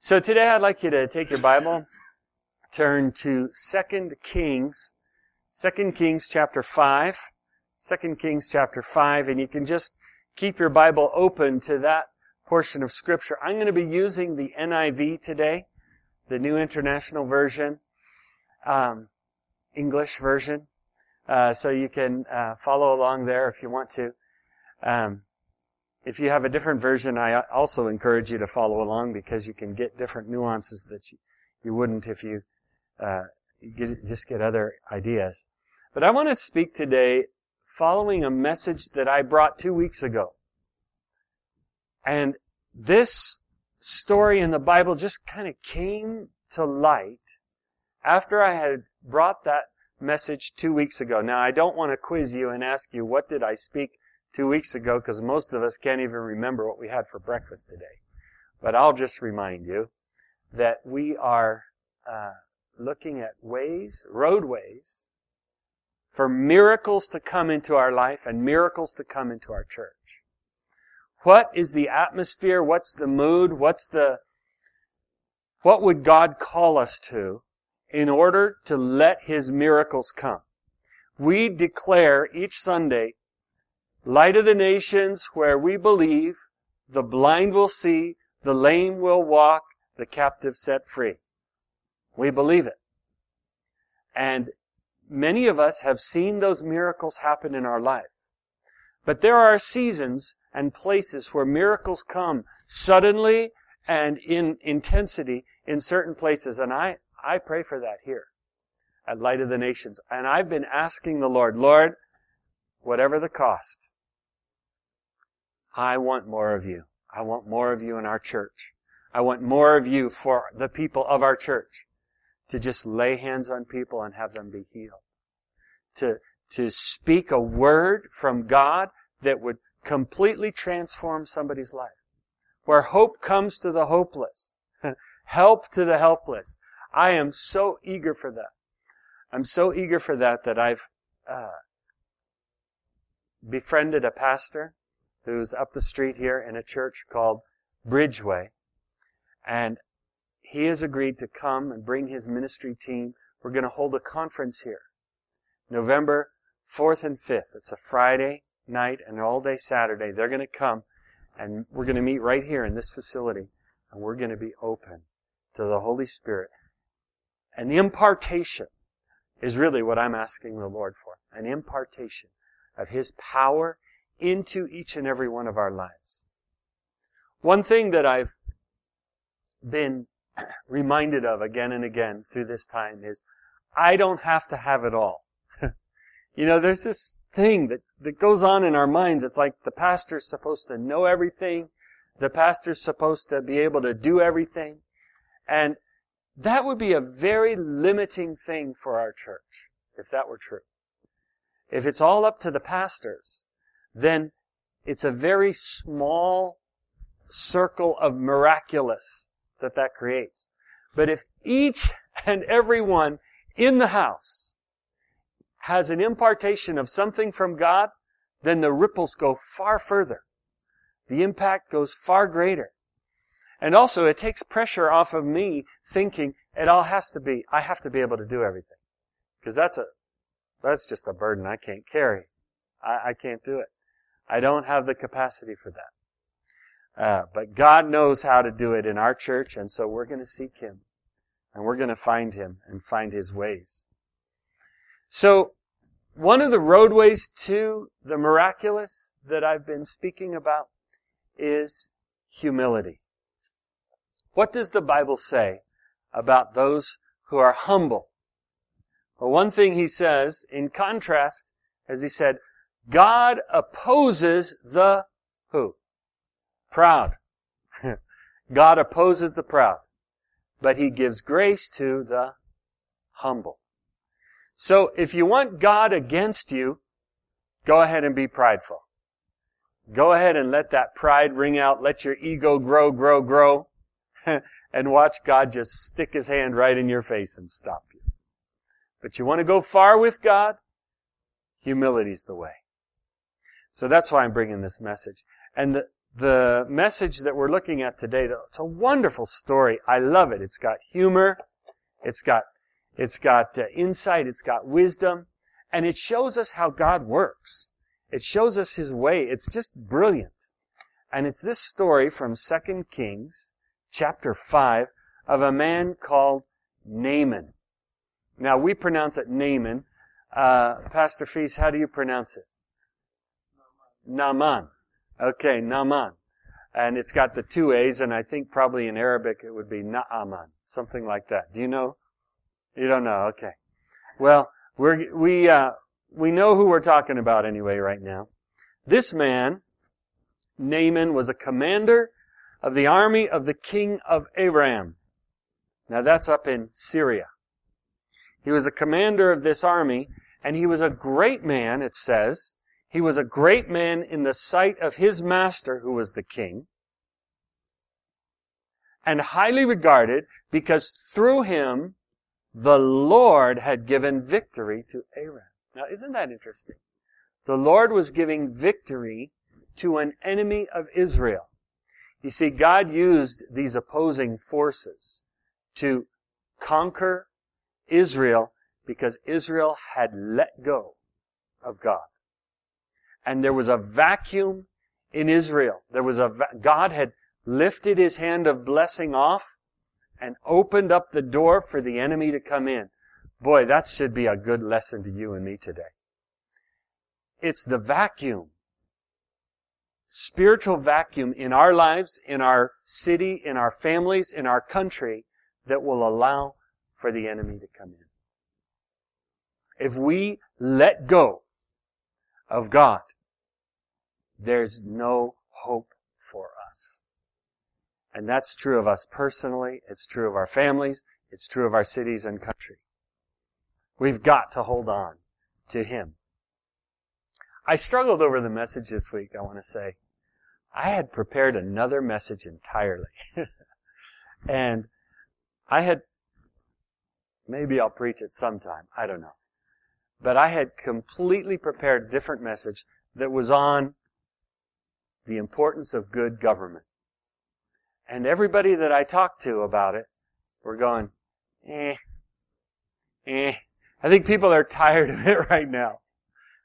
So today I'd like you to take your Bible, turn to 2 Kings, 2 Kings chapter 5, 2 Kings chapter 5, and you can just keep your Bible open to that portion of scripture. I'm going to be using the NIV today, the New International Version, um, English version, uh, so you can uh, follow along there if you want to. Um, if you have a different version, I also encourage you to follow along because you can get different nuances that you, you wouldn't if you uh, get, just get other ideas. But I want to speak today following a message that I brought two weeks ago. And this story in the Bible just kind of came to light after I had brought that message two weeks ago. Now, I don't want to quiz you and ask you, what did I speak two weeks ago because most of us can't even remember what we had for breakfast today. But I'll just remind you that we are uh, looking at ways, roadways, for miracles to come into our life and miracles to come into our church. What is the atmosphere? What's the mood? What's the, what would God call us to in order to let His miracles come? We declare each Sunday light of the nations where we believe the blind will see, the lame will walk, the captive set free. We believe it. And many of us have seen those miracles happen in our life. But there are seasons and places where miracles come suddenly and in intensity in certain places. And I, I pray for that here at Light of the Nations. And I've been asking the Lord, Lord, whatever the cost, I want more of you. I want more of you in our church. I want more of you for the people of our church to just lay hands on people and have them be healed. To, to speak a word from God that would completely transform somebody's life. Where hope comes to the hopeless. Help to the helpless. I am so eager for that. I'm so eager for that that I've uh, befriended a pastor who's up the street here in a church called Bridgeway. And he has agreed to come and bring his ministry team. We're going to hold a conference here. November 4th and 5th. It's a Friday night and all day Saturday. They're going to come and we're going to meet right here in this facility and we're going to be open to the Holy Spirit. And the impartation is really what I'm asking the Lord for. An impartation of His power into each and every one of our lives. One thing that I've been reminded of again and again through this time is I don't have to have it all. you know, there's this thing that, that goes on in our minds. It's like the pastor's supposed to know everything. The pastor's supposed to be able to do everything. And that would be a very limiting thing for our church, if that were true. If it's all up to the pastors, then it's a very small circle of miraculous that that creates. But if each and every one in the house has an impartation of something from God, then the ripples go far further. The impact goes far greater. And also it takes pressure off of me thinking it all has to be, I have to be able to do everything. Because that's a, that's just a burden I can't carry. I, I can't do it. I don't have the capacity for that. Uh, but God knows how to do it in our church, and so we're going to seek Him. And we're going to find Him and find His ways. So, one of the roadways to the miraculous that I've been speaking about is humility. What does the Bible say about those who are humble? Well, one thing he says, in contrast, as he said, God opposes the who? Proud. God opposes the proud, but He gives grace to the humble. So if you want God against you, go ahead and be prideful. Go ahead and let that pride ring out. Let your ego grow, grow, grow. and watch God just stick His hand right in your face and stop you. But you want to go far with God? Humility's the way. So that's why I'm bringing this message. And the, the message that we're looking at today, it's a wonderful story. I love it. It's got humor. It's got, it's got uh, insight. It's got wisdom. And it shows us how God works. It shows us His way. It's just brilliant. And it's this story from 2 Kings chapter 5 of a man called Naaman. Now we pronounce it Naaman. Uh, Pastor Feast, how do you pronounce it? Naaman. Okay, Naaman. And it's got the two A's, and I think probably in Arabic it would be Naaman, something like that. Do you know? You don't know? Okay. Well, we're, we, uh, we know who we're talking about anyway right now. This man, Naaman, was a commander of the army of the king of Aram. Now that's up in Syria. He was a commander of this army, and he was a great man, it says, he was a great man in the sight of his master, who was the king, and highly regarded because through him the Lord had given victory to Aram. Now, isn't that interesting? The Lord was giving victory to an enemy of Israel. You see, God used these opposing forces to conquer Israel because Israel had let go of God and there was a vacuum in Israel. There was a, God had lifted his hand of blessing off and opened up the door for the enemy to come in. Boy, that should be a good lesson to you and me today. It's the vacuum, spiritual vacuum in our lives, in our city, in our families, in our country that will allow for the enemy to come in. If we let go of God, there's no hope for us. And that's true of us personally. It's true of our families. It's true of our cities and country. We've got to hold on to Him. I struggled over the message this week, I want to say. I had prepared another message entirely. and I had, maybe I'll preach it sometime. I don't know. But I had completely prepared a different message that was on the importance of good government. And everybody that I talked to about it were going, eh, eh. I think people are tired of it right now.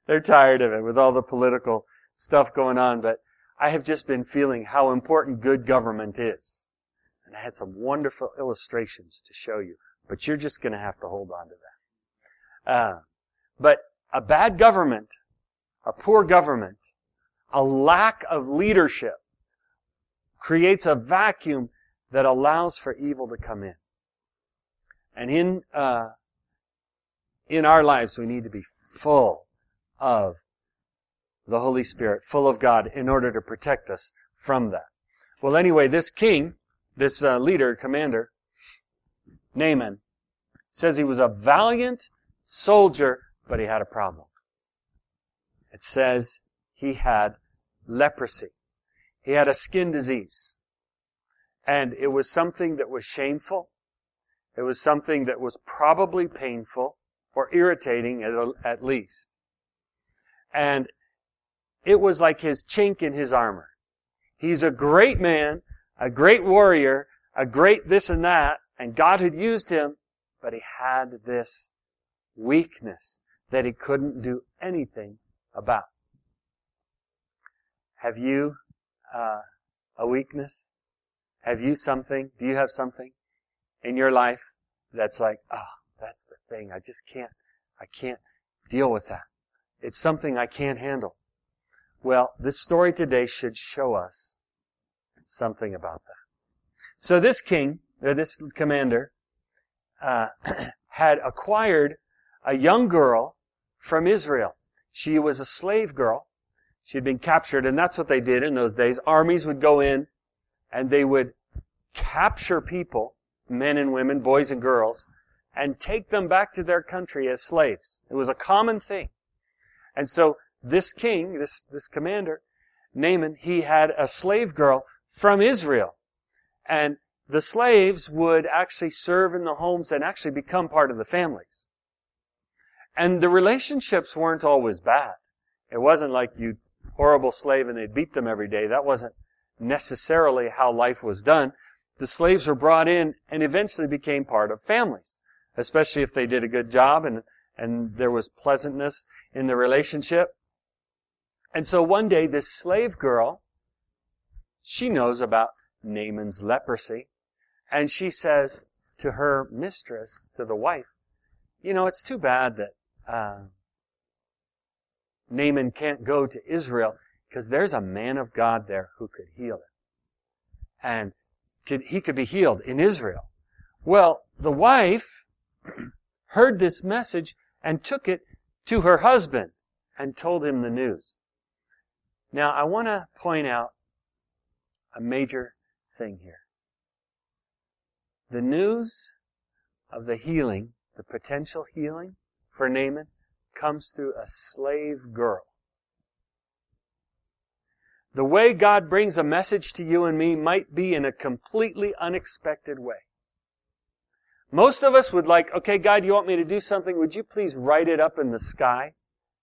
They're tired of it with all the political stuff going on, but I have just been feeling how important good government is. And I had some wonderful illustrations to show you, but you're just going to have to hold on to that. Uh, but a bad government, a poor government, a lack of leadership creates a vacuum that allows for evil to come in. And in, uh, in our lives, we need to be full of the Holy Spirit, full of God, in order to protect us from that. Well, anyway, this king, this uh, leader, commander, Naaman, says he was a valiant soldier, but he had a problem. It says he had leprosy. He had a skin disease. And it was something that was shameful. It was something that was probably painful or irritating at, at least. And it was like his chink in his armor. He's a great man, a great warrior, a great this and that, and God had used him, but he had this weakness that he couldn't do anything about. Have you uh, a weakness? Have you something? Do you have something in your life that's like, oh, that's the thing. I just can't, I can't deal with that. It's something I can't handle. Well, this story today should show us something about that. So this king, or this commander, uh, had acquired a young girl from Israel. She was a slave girl, she had been captured, and that's what they did in those days. Armies would go in and they would capture people, men and women, boys and girls, and take them back to their country as slaves. It was a common thing. And so this king, this, this commander, Naaman, he had a slave girl from Israel. And the slaves would actually serve in the homes and actually become part of the families. And the relationships weren't always bad. It wasn't like you horrible slave and they'd beat them every day. That wasn't, necessarily how life was done. The slaves were brought in and eventually became part of families, especially if they did a good job and, and there was pleasantness in the relationship. And so one day this slave girl, she knows about Naaman's leprosy and she says to her mistress, to the wife, you know, it's too bad that, uh, Naaman can't go to Israel because there's a man of God there who could heal it. And could, he could be healed in Israel. Well, the wife heard this message and took it to her husband and told him the news. Now, I want to point out a major thing here. The news of the healing, the potential healing for Naaman, comes through a slave girl. The way God brings a message to you and me might be in a completely unexpected way. Most of us would like, okay, God, you want me to do something? Would you please write it up in the sky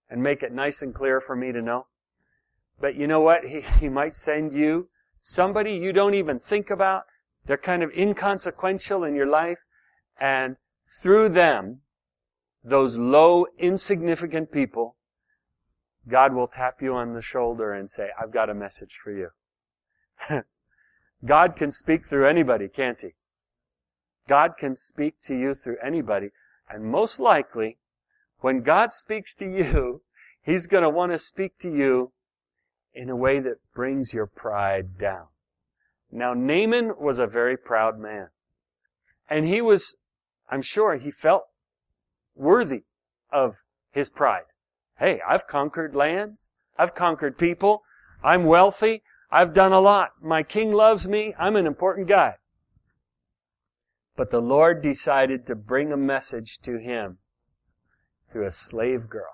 and make it nice and clear for me to know? But you know what? He, he might send you somebody you don't even think about. They're kind of inconsequential in your life. And through them, those low, insignificant people, God will tap you on the shoulder and say, I've got a message for you. God can speak through anybody, can't He? God can speak to you through anybody. And most likely, when God speaks to you, He's going to want to speak to you in a way that brings your pride down. Now, Naaman was a very proud man. And he was, I'm sure, he felt worthy of his pride. Hey, I've conquered lands. I've conquered people. I'm wealthy. I've done a lot. My king loves me. I'm an important guy. But the Lord decided to bring a message to him through a slave girl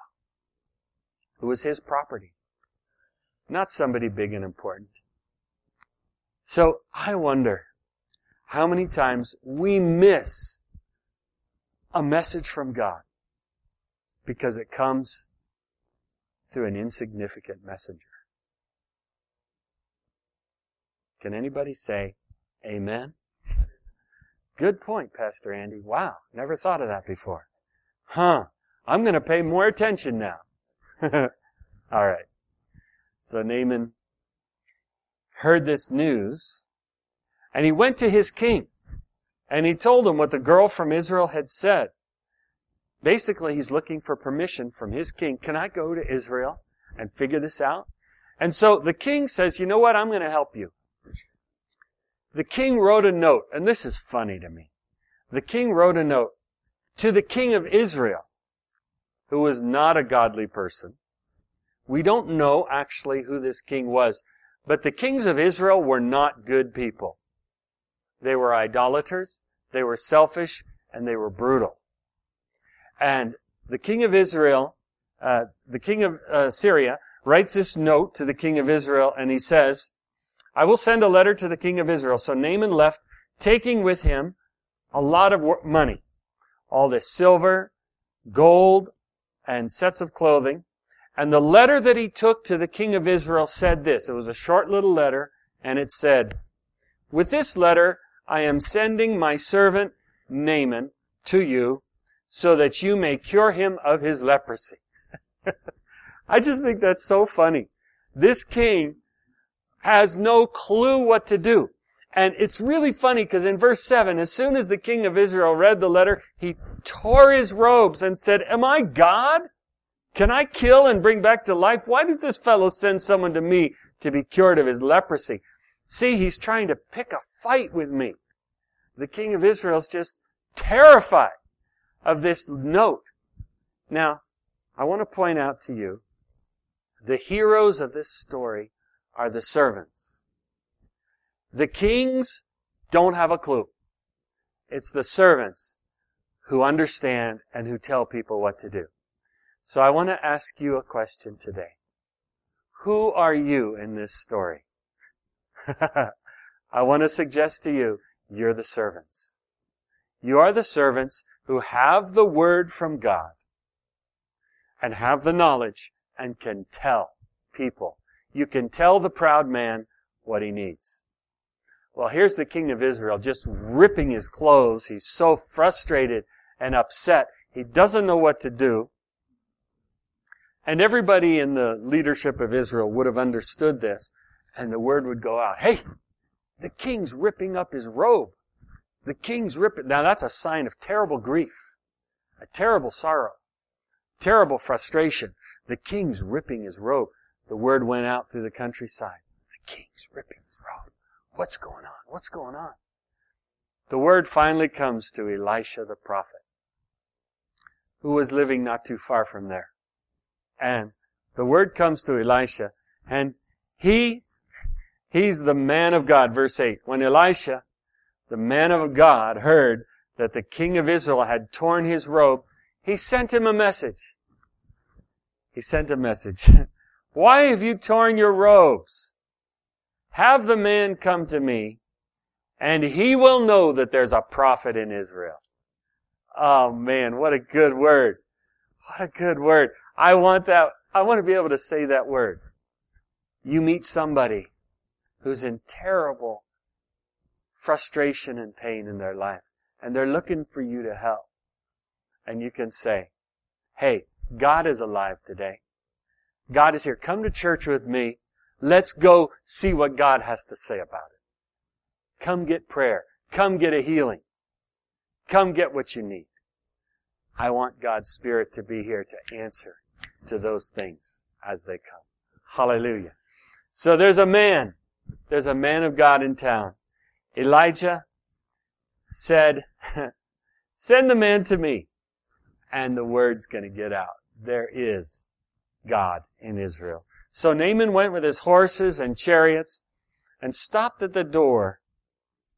who was his property, not somebody big and important. So I wonder how many times we miss a message from God because it comes through an insignificant messenger. Can anybody say amen? Good point, Pastor Andy. Wow, never thought of that before. Huh. I'm going to pay more attention now. All right. So Naaman heard this news and he went to his king and he told him what the girl from Israel had said. Basically, he's looking for permission from his king. Can I go to Israel and figure this out? And so the king says, you know what? I'm going to help you. The king wrote a note, and this is funny to me. The king wrote a note to the king of Israel, who was not a godly person. We don't know actually who this king was, but the kings of Israel were not good people. They were idolaters, they were selfish, and they were brutal. And the king of Israel, uh, the king of uh, Syria, writes this note to the king of Israel, and he says, I will send a letter to the king of Israel. So Naaman left, taking with him a lot of money. All this silver, gold, and sets of clothing. And the letter that he took to the king of Israel said this. It was a short little letter, and it said, With this letter, I am sending my servant Naaman to you so that you may cure him of his leprosy. I just think that's so funny. This king has no clue what to do. And it's really funny because in verse 7, as soon as the king of Israel read the letter, he tore his robes and said, Am I God? Can I kill and bring back to life? Why does this fellow send someone to me to be cured of his leprosy? See, he's trying to pick a fight with me. The king of Israel is just terrified of this note. Now, I want to point out to you, the heroes of this story are the servants. The kings don't have a clue. It's the servants who understand and who tell people what to do. So I want to ask you a question today. Who are you in this story? I want to suggest to you, you're the servants. You are the servants who have the word from God and have the knowledge and can tell people. You can tell the proud man what he needs. Well, here's the king of Israel just ripping his clothes. He's so frustrated and upset. He doesn't know what to do. And everybody in the leadership of Israel would have understood this. And the word would go out, hey, the king's ripping up his robe. The king's ripping. Now that's a sign of terrible grief, a terrible sorrow, terrible frustration. The king's ripping his robe. The word went out through the countryside. The king's ripping his robe. What's going on? What's going on? The word finally comes to Elisha the prophet, who was living not too far from there. And the word comes to Elisha, and he, he's the man of God. Verse 8. When Elisha, the man of God, heard that the king of Israel had torn his robe, he sent him a message. He sent a message. Why have you torn your robes? Have the man come to me, and he will know that there's a prophet in Israel. Oh man, what a good word. What a good word. I want that, I want to be able to say that word. You meet somebody who's in terrible frustration and pain in their life, and they're looking for you to help. And you can say, hey, God is alive today. God is here. Come to church with me. Let's go see what God has to say about it. Come get prayer. Come get a healing. Come get what you need. I want God's Spirit to be here to answer to those things as they come. Hallelujah. So there's a man. There's a man of God in town. Elijah said, send the man to me. And the word's gonna get out. There is God in Israel. So Naaman went with his horses and chariots and stopped at the door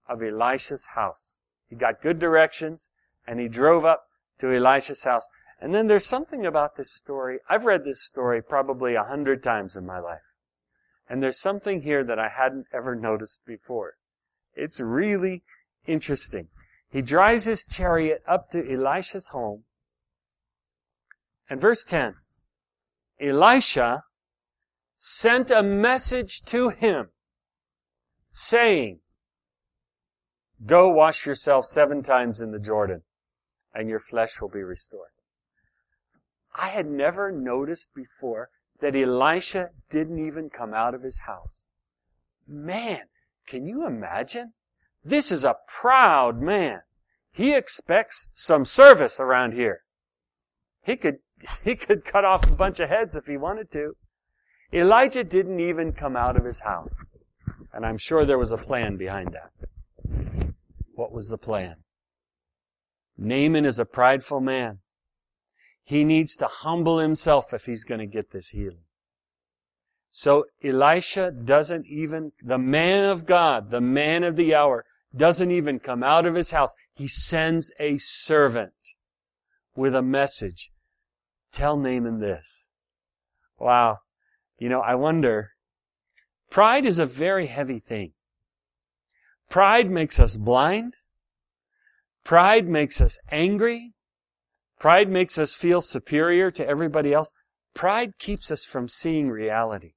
of Elisha's house. He got good directions and he drove up to Elisha's house. And then there's something about this story. I've read this story probably a hundred times in my life. And there's something here that I hadn't ever noticed before. It's really interesting. He drives his chariot up to Elisha's home. And verse 10, Elisha sent a message to him saying, Go wash yourself seven times in the Jordan and your flesh will be restored. I had never noticed before that Elisha didn't even come out of his house. Man, can you imagine? This is a proud man. He expects some service around here. He could He could cut off a bunch of heads if he wanted to. Elijah didn't even come out of his house. And I'm sure there was a plan behind that. What was the plan? Naaman is a prideful man. He needs to humble himself if he's going to get this healing. So Elisha doesn't even, the man of God, the man of the hour, doesn't even come out of his house. He sends a servant with a message Tell Naaman this. Wow. You know, I wonder, pride is a very heavy thing. Pride makes us blind. Pride makes us angry. Pride makes us feel superior to everybody else. Pride keeps us from seeing reality.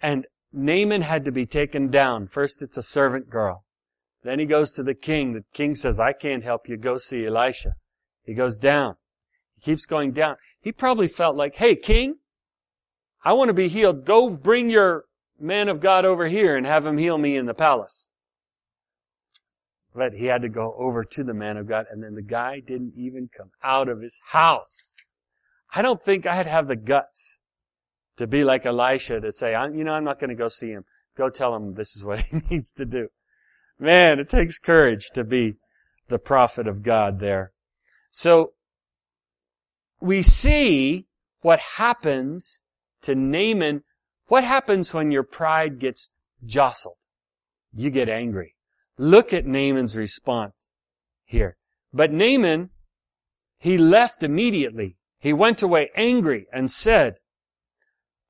And Naaman had to be taken down. First it's a servant girl. Then he goes to the king. The king says, I can't help you. Go see Elisha. He goes down. He keeps going down. He probably felt like, hey, king, I want to be healed. Go bring your man of God over here and have him heal me in the palace. But he had to go over to the man of God, and then the guy didn't even come out of his house. I don't think I'd have the guts to be like Elisha to say, you know, I'm not going to go see him. Go tell him this is what he needs to do. Man, it takes courage to be the prophet of God there. So we see what happens to Naaman. What happens when your pride gets jostled? You get angry. Look at Naaman's response here. But Naaman, he left immediately. He went away angry and said,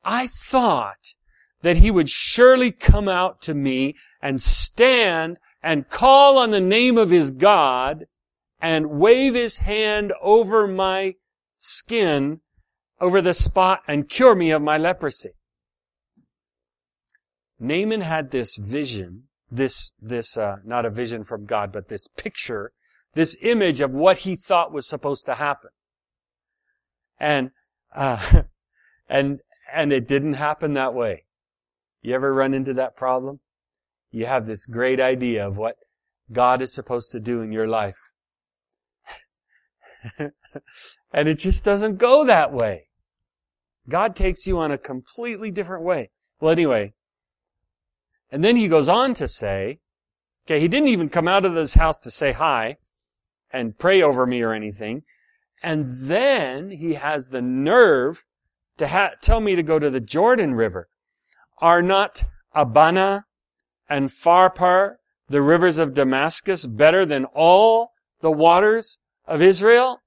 I thought that he would surely come out to me and stand and call on the name of his God and wave his hand over my skin over the spot and cure me of my leprosy. Naaman had this vision, this, this, uh, not a vision from God, but this picture, this image of what he thought was supposed to happen. And, uh, and, and it didn't happen that way. You ever run into that problem? You have this great idea of what God is supposed to do in your life. and it just doesn't go that way. God takes you on a completely different way. Well, anyway, and then he goes on to say, okay, he didn't even come out of this house to say hi and pray over me or anything. And then he has the nerve to ha- tell me to go to the Jordan River. Are not Abana and Pharpar, the rivers of Damascus, better than all the waters of Israel?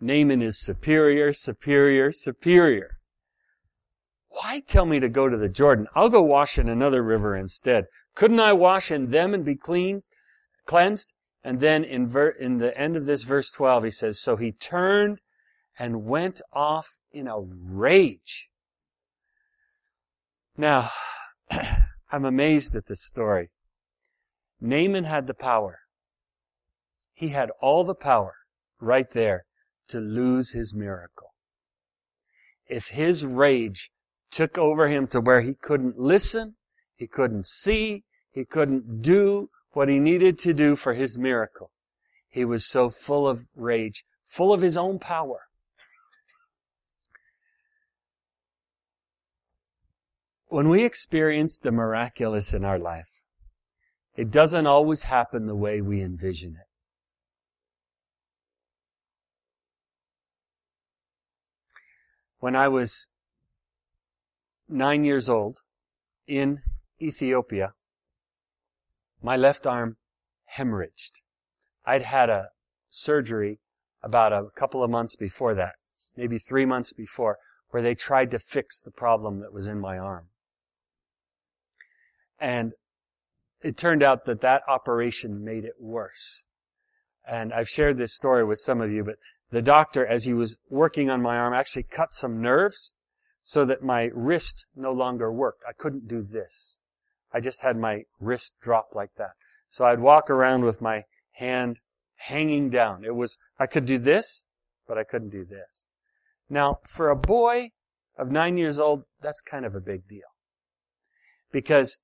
Naaman is superior, superior, superior. Why tell me to go to the Jordan? I'll go wash in another river instead. Couldn't I wash in them and be cleansed, cleansed? And then in, ver- in the end of this verse 12, he says, So he turned and went off in a rage. Now, I'm amazed at this story. Naaman had the power. He had all the power right there to lose his miracle. If his rage took over him to where he couldn't listen, he couldn't see, he couldn't do what he needed to do for his miracle. He was so full of rage, full of his own power. When we experience the miraculous in our life, it doesn't always happen the way we envision it. When I was nine years old in Ethiopia, my left arm hemorrhaged. I'd had a surgery about a couple of months before that, maybe three months before, where they tried to fix the problem that was in my arm. And it turned out that that operation made it worse. And I've shared this story with some of you, but the doctor, as he was working on my arm, actually cut some nerves so that my wrist no longer worked. I couldn't do this. I just had my wrist drop like that. So I'd walk around with my hand hanging down. It was, I could do this, but I couldn't do this. Now, for a boy of nine years old, that's kind of a big deal. Because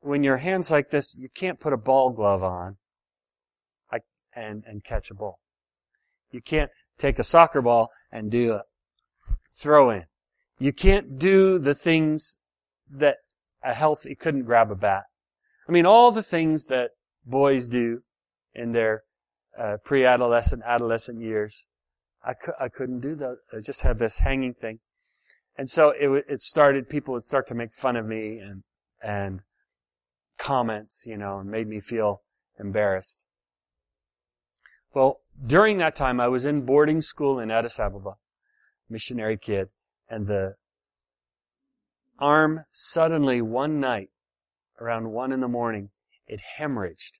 when your hand's like this, you can't put a ball glove on and, and catch a ball. You can't take a soccer ball and do a throw in. You can't do the things that a healthy couldn't grab a bat. I mean, all the things that boys do in their uh, pre-adolescent, adolescent years. I, cu- I couldn't do that. I just had this hanging thing. And so it, it started, people would start to make fun of me and, and comments, you know, and made me feel embarrassed. Well, during that time, I was in boarding school in Addis Ababa, missionary kid, and the arm suddenly one night around one in the morning, it hemorrhaged.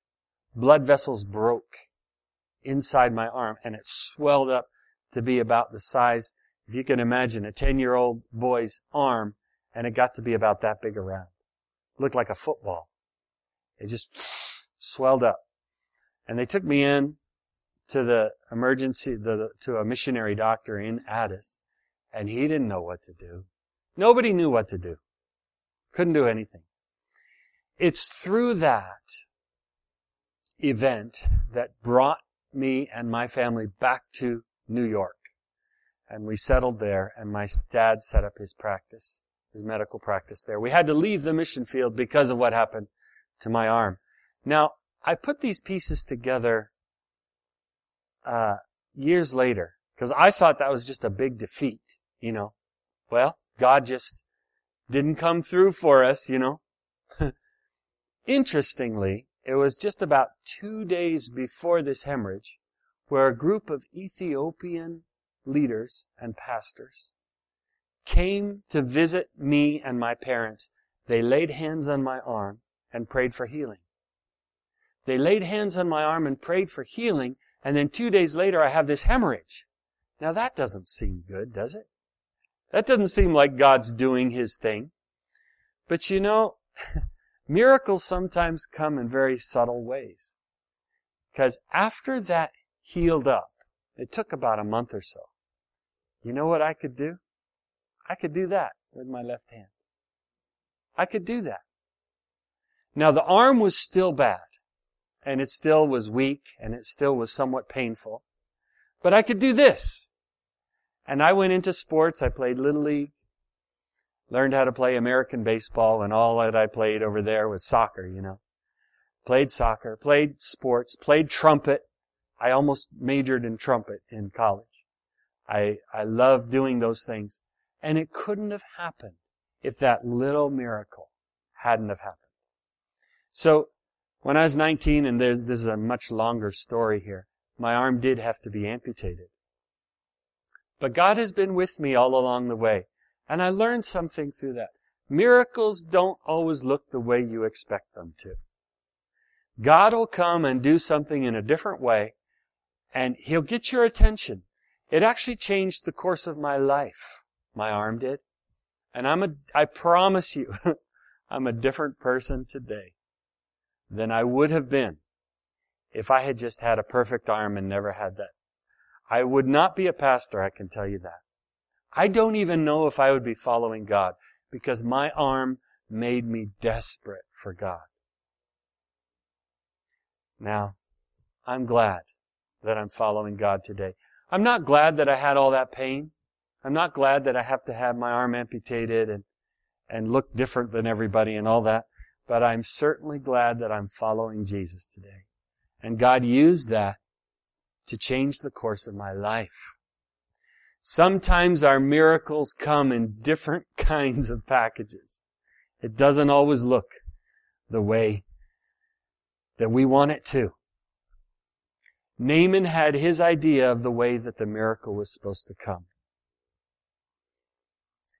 Blood vessels broke inside my arm and it swelled up to be about the size, if you can imagine, a 10 year old boy's arm and it got to be about that big around. looked like a football. It just swelled up. And they took me in to the emergency, the, to a missionary doctor in Addis and he didn't know what to do. Nobody knew what to do. Couldn't do anything. It's through that event that brought me and my family back to New York. And we settled there and my dad set up his practice, his medical practice there. We had to leave the mission field because of what happened to my arm. Now, I put these pieces together, uh, years later because I thought that was just a big defeat you know. Well, God just didn't come through for us, you know. Interestingly, it was just about two days before this hemorrhage where a group of Ethiopian leaders and pastors came to visit me and my parents. They laid hands on my arm and prayed for healing. They laid hands on my arm and prayed for healing, and then two days later I have this hemorrhage. Now that doesn't seem good, does it? That doesn't seem like God's doing his thing. But you know, miracles sometimes come in very subtle ways. Because after that healed up, it took about a month or so. You know what I could do? I could do that with my left hand. I could do that. Now the arm was still bad, and it still was weak, and it still was somewhat painful. But I could do this. And I went into sports. I played Little League, learned how to play American baseball, and all that I played over there was soccer, you know. Played soccer, played sports, played trumpet. I almost majored in trumpet in college. I, I loved doing those things. And it couldn't have happened if that little miracle hadn't have happened. So, when I was 19, and this is a much longer story here, my arm did have to be amputated. But God has been with me all along the way, and I learned something through that. Miracles don't always look the way you expect them to. God will come and do something in a different way, and He'll get your attention. It actually changed the course of my life. My arm did. And I'm a, I promise you, I'm a different person today than I would have been if I had just had a perfect arm and never had that. I would not be a pastor, I can tell you that. I don't even know if I would be following God because my arm made me desperate for God. Now, I'm glad that I'm following God today. I'm not glad that I had all that pain. I'm not glad that I have to have my arm amputated and, and look different than everybody and all that. But I'm certainly glad that I'm following Jesus today. And God used that to change the course of my life. Sometimes our miracles come in different kinds of packages. It doesn't always look the way that we want it to. Naaman had his idea of the way that the miracle was supposed to come.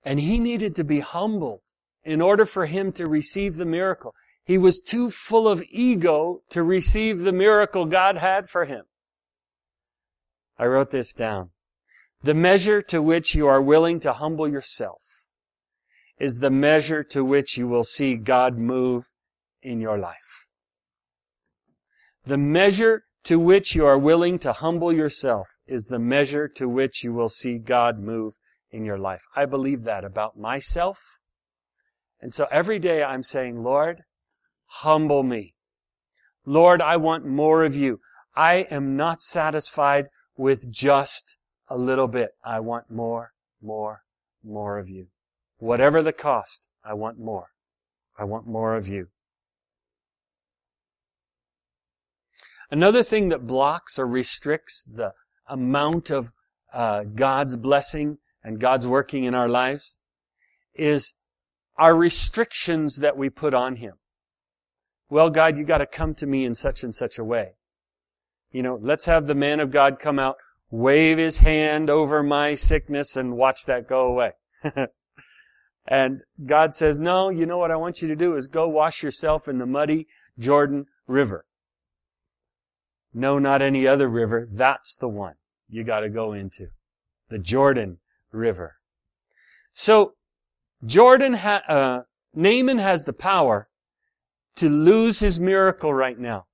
And he needed to be humbled in order for him to receive the miracle. He was too full of ego to receive the miracle God had for him. I wrote this down. The measure to which you are willing to humble yourself is the measure to which you will see God move in your life. The measure to which you are willing to humble yourself is the measure to which you will see God move in your life. I believe that about myself and so every day I'm saying, Lord, humble me. Lord, I want more of you. I am not satisfied with just a little bit. I want more, more, more of you. Whatever the cost, I want more. I want more of you. Another thing that blocks or restricts the amount of uh, God's blessing and God's working in our lives is our restrictions that we put on Him. Well, God, you gotta come to me in such and such a way. You know, let's have the man of God come out, wave his hand over my sickness and watch that go away. and God says, no, you know what I want you to do is go wash yourself in the muddy Jordan River. No, not any other river. That's the one you gotta go into. The Jordan River. So, Jordan, ha- uh, Naaman has the power to lose his miracle right now.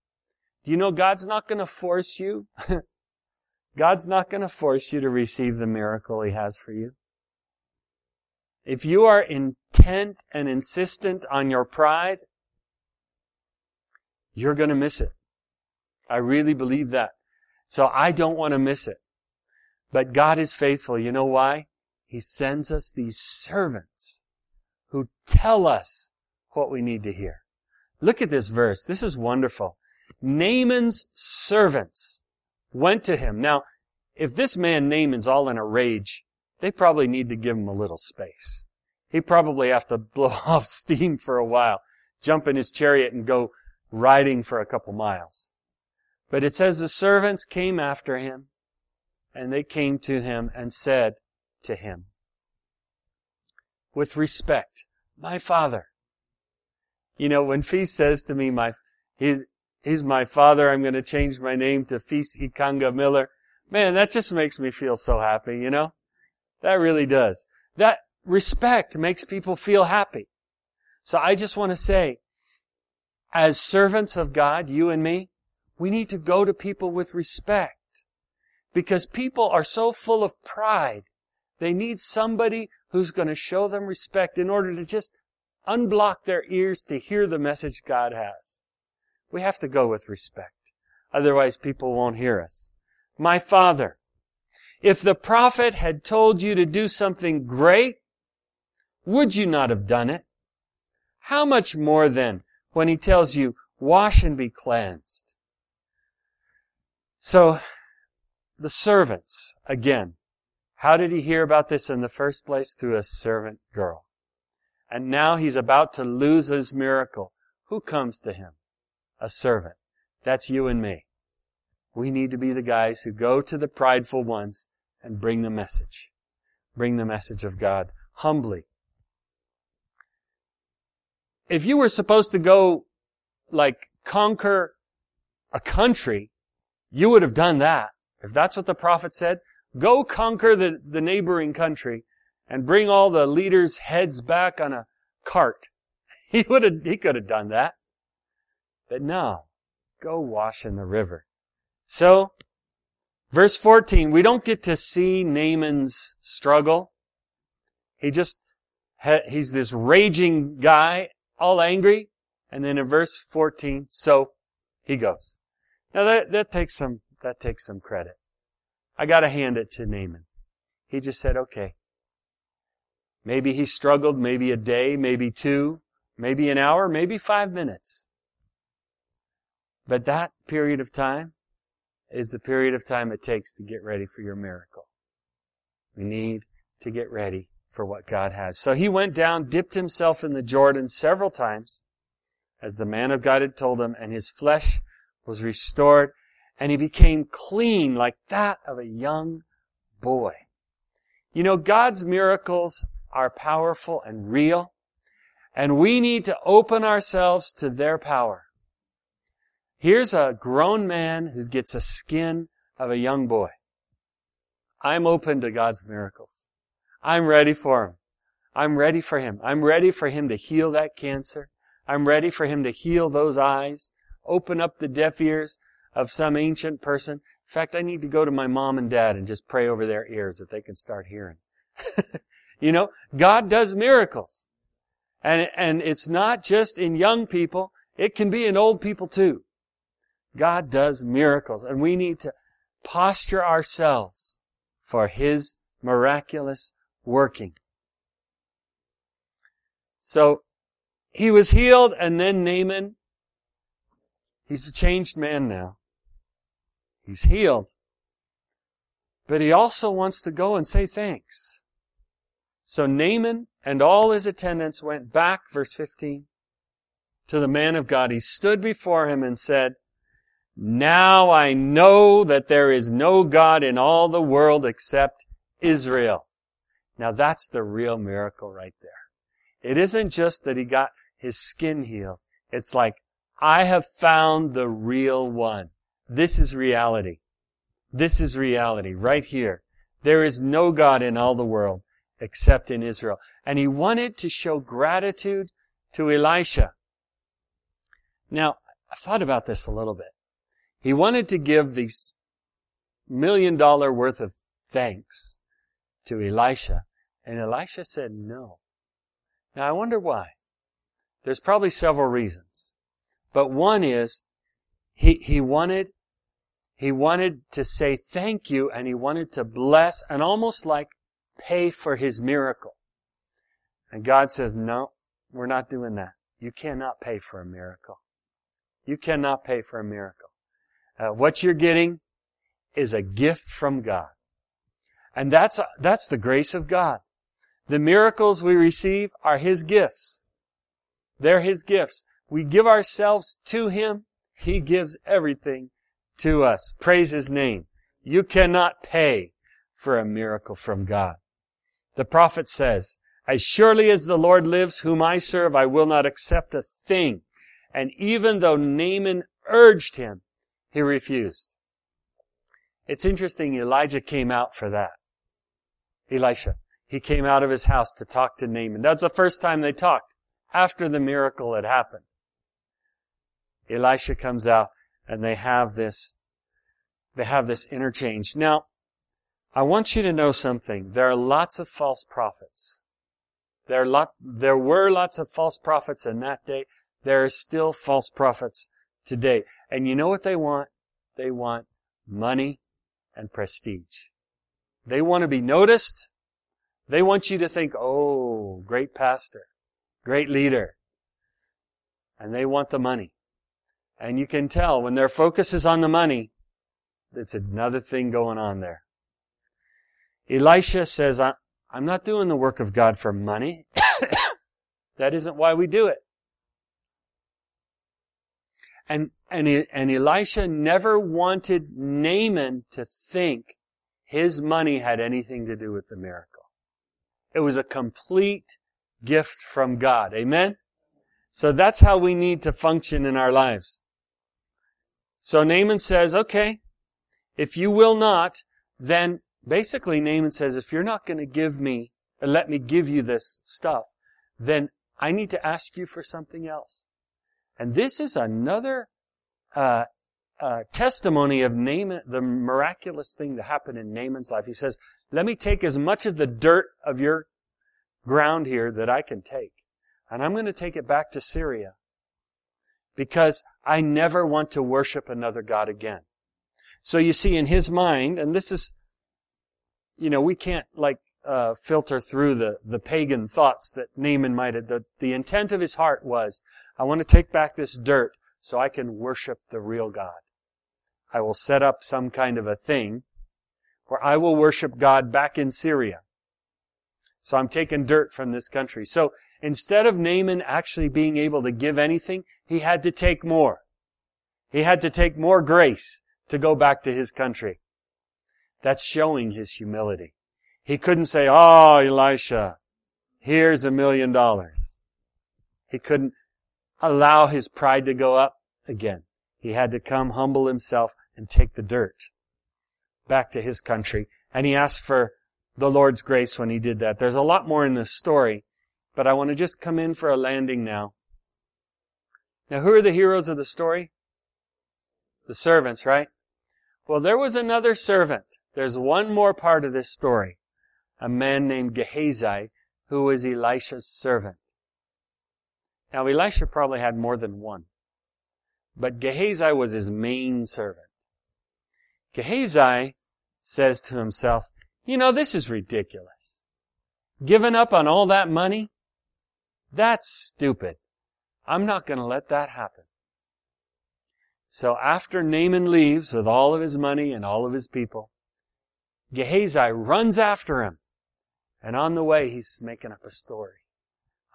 Do you know God's not going to force you? God's not going to force you to receive the miracle He has for you. If you are intent and insistent on your pride, you're going to miss it. I really believe that. So I don't want to miss it. But God is faithful. You know why? He sends us these servants who tell us what we need to hear. Look at this verse. This is wonderful. Naaman's servants went to him. Now, if this man Naaman's all in a rage, they probably need to give him a little space. He probably have to blow off steam for a while, jump in his chariot and go riding for a couple miles. But it says the servants came after him and they came to him and said to him, with respect. My father. You know, when Feast says to me, my, he, he's my father, I'm going to change my name to Feast Ikanga Miller. Man, that just makes me feel so happy, you know? That really does. That respect makes people feel happy. So I just want to say, as servants of God, you and me, we need to go to people with respect. Because people are so full of pride. They need somebody who's going to show them respect in order to just unblock their ears to hear the message God has. We have to go with respect. Otherwise people won't hear us. My father, if the prophet had told you to do something great, would you not have done it? How much more then when he tells you, wash and be cleansed? So, the servants, again, how did he hear about this in the first place? Through a servant girl. And now he's about to lose his miracle. Who comes to him? A servant. That's you and me. We need to be the guys who go to the prideful ones and bring the message. Bring the message of God humbly. If you were supposed to go, like, conquer a country, you would have done that. If that's what the prophet said, go conquer the, the neighboring country and bring all the leaders' heads back on a cart. He would have, he could have done that. But no, go wash in the river. So, verse 14, we don't get to see Naaman's struggle. He just, he's this raging guy, all angry. And then in verse 14, so he goes. Now that, that takes some, that takes some credit. I gotta hand it to Naaman. He just said, okay. Maybe he struggled, maybe a day, maybe two, maybe an hour, maybe five minutes. But that period of time is the period of time it takes to get ready for your miracle. We need to get ready for what God has. So he went down, dipped himself in the Jordan several times, as the man of God had told him, and his flesh was restored, and he became clean like that of a young boy. You know, God's miracles are powerful and real, and we need to open ourselves to their power. Here's a grown man who gets a skin of a young boy. I'm open to God's miracles. I'm ready for him. I'm ready for him. I'm ready for him to heal that cancer. I'm ready for him to heal those eyes, open up the deaf ears of some ancient person. In fact, I need to go to my mom and dad and just pray over their ears that they can start hearing. you know, God does miracles. And, and it's not just in young people. It can be in old people too. God does miracles and we need to posture ourselves for His miraculous working. So, he was healed and then Naaman, he's a changed man now. He's healed. But he also wants to go and say thanks. So Naaman and all his attendants went back, verse 15, to the man of God. He stood before him and said, now I know that there is no God in all the world except Israel. Now that's the real miracle right there. It isn't just that he got his skin healed. It's like, I have found the real one. This is reality. This is reality right here. There is no God in all the world except in Israel. And he wanted to show gratitude to Elisha. Now, I thought about this a little bit. He wanted to give these million dollar worth of thanks to Elisha, and Elisha said no. Now I wonder why. There's probably several reasons. But one is, he, he wanted, he wanted to say thank you and he wanted to bless and almost like pay for his miracle. And God says, no, we're not doing that. You cannot pay for a miracle. You cannot pay for a miracle. Uh, what you're getting is a gift from God. And that's, that's the grace of God. The miracles we receive are His gifts. They're His gifts. We give ourselves to Him. He gives everything to us. Praise His name. You cannot pay for a miracle from God. The prophet says, As surely as the Lord lives, whom I serve, I will not accept a thing. And even though Naaman urged him, he refused. It's interesting, Elijah came out for that. Elisha. He came out of his house to talk to Naaman. That's the first time they talked. after the miracle had happened. Elisha comes out and they have this, they have this interchange. Now, I want you to know something. There are lots of false prophets. There, are lot, there were lots of false prophets in that day. There are still false prophets today. And you know what they want? They want money and prestige. They want to be noticed. They want you to think, oh, great pastor, great leader. And they want the money. And you can tell when their focus is on the money, it's another thing going on there. Elisha says, I'm not doing the work of God for money. that isn't why we do it. And, and, and Elisha never wanted Naaman to think his money had anything to do with the miracle. It was a complete gift from God. Amen? So that's how we need to function in our lives. So Naaman says, okay, if you will not, then basically Naaman says, if you're not going to give me, or let me give you this stuff, then I need to ask you for something else. And this is another uh, uh, testimony of Naaman, the miraculous thing that happened in Naaman's life. He says, let me take as much of the dirt of your ground here that I can take. And I'm going to take it back to Syria because I never want to worship another God again. So you see, in his mind, and this is, you know, we can't like uh, filter through the the pagan thoughts that Naaman might have. The, the intent of his heart was, I want to take back this dirt so I can worship the real God. I will set up some kind of a thing where I will worship God back in Syria. So I'm taking dirt from this country. So instead of Naaman actually being able to give anything, he had to take more. He had to take more grace to go back to his country. That's showing his humility. He couldn't say, Oh, Elisha, here's a million dollars. He couldn't allow his pride to go up again. He had to come humble himself and take the dirt back to his country. And he asked for the Lord's grace when he did that. There's a lot more in this story, but I want to just come in for a landing now. Now, who are the heroes of the story? The servants, right? Well, there was another servant. There's one more part of this story. A man named Gehazi, who was Elisha's servant. Now, Elisha probably had more than one. But Gehazi was his main servant. Gehazi says to himself, you know, this is ridiculous. Giving up on all that money? That's stupid. I'm not going to let that happen. So after Naaman leaves with all of his money and all of his people, Gehazi runs after him. And on the way, he's making up a story.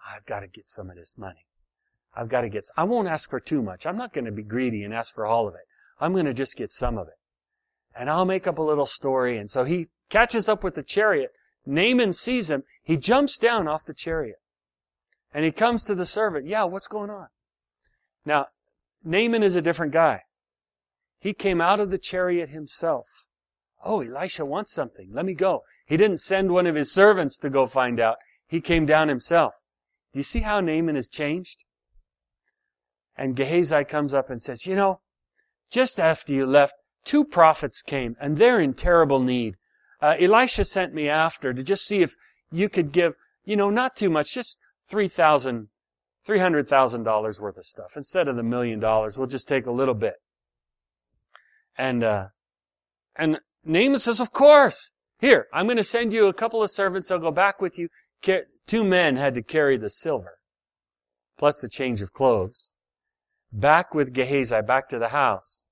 I've got to get some of this money. I've got to get, I won't ask for too much. I'm not going to be greedy and ask for all of it. I'm going to just get some of it. And I'll make up a little story. And so he catches up with the chariot. Naaman sees him. He jumps down off the chariot. And he comes to the servant. Yeah, what's going on? Now, Naaman is a different guy. He came out of the chariot himself. Oh, Elisha wants something. Let me go. He didn't send one of his servants to go find out. He came down himself. Do you see how Naaman has changed? And Gehazi comes up and says, you know, just after you left, two prophets came and they're in terrible need. Uh, Elisha sent me after to just see if you could give, you know, not too much, just three thousand, three hundred thousand dollars worth of stuff instead of the million dollars. We'll just take a little bit. And uh, and Naaman says, "Of course. Here, I'm going to send you a couple of servants. I'll go back with you." Two men had to carry the silver, plus the change of clothes, back with Gehazi back to the house,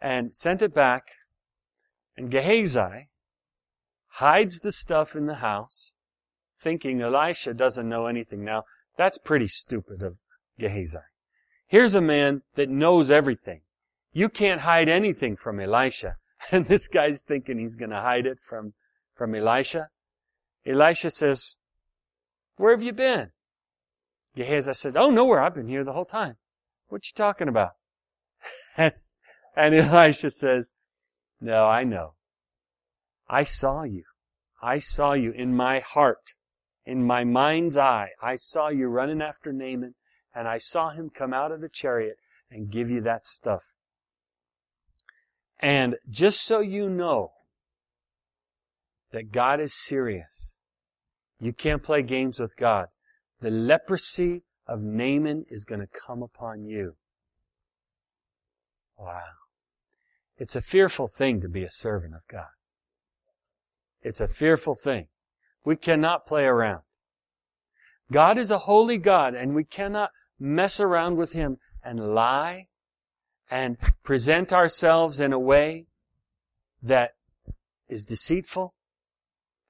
and sent it back. And Gehazi hides the stuff in the house thinking Elisha doesn't know anything. Now, that's pretty stupid of Gehazi. Here's a man that knows everything. You can't hide anything from Elisha. And this guy's thinking he's going to hide it from, from Elisha. Elisha says, where have you been? Gehazi said, oh, nowhere. I've been here the whole time. What you talking about? and, and Elisha says, no, I know. I saw you. I saw you in my heart In my mind's eye, I saw you running after Naaman, and I saw him come out of the chariot and give you that stuff. And just so you know that God is serious, you can't play games with God. The leprosy of Naaman is going to come upon you. Wow. It's a fearful thing to be a servant of God. It's a fearful thing. We cannot play around. God is a holy God and we cannot mess around with Him and lie and present ourselves in a way that is deceitful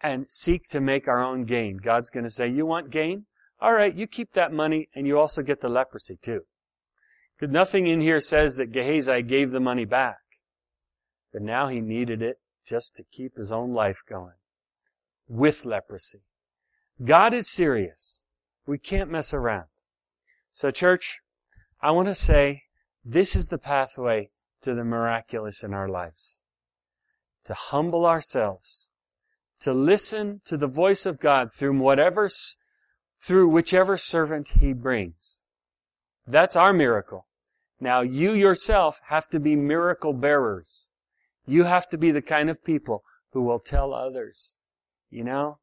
and seek to make our own gain. God's going to say, you want gain? All right, you keep that money and you also get the leprosy too. Because nothing in here says that Gehazi gave the money back. But now he needed it just to keep his own life going. With leprosy. God is serious. We can't mess around. So church, I want to say this is the pathway to the miraculous in our lives. To humble ourselves. To listen to the voice of God through whatever, through whichever servant He brings. That's our miracle. Now you yourself have to be miracle bearers. You have to be the kind of people who will tell others, you know,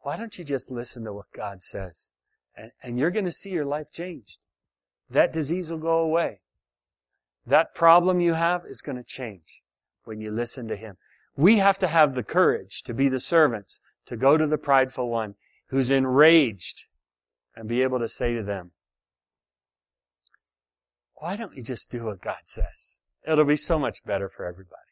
why don't you just listen to what God says? And, and you're going to see your life changed. That disease will go away. That problem you have is going to change when you listen to Him. We have to have the courage to be the servants, to go to the prideful one who's enraged and be able to say to them, why don't you just do what God says? It'll be so much better for everybody.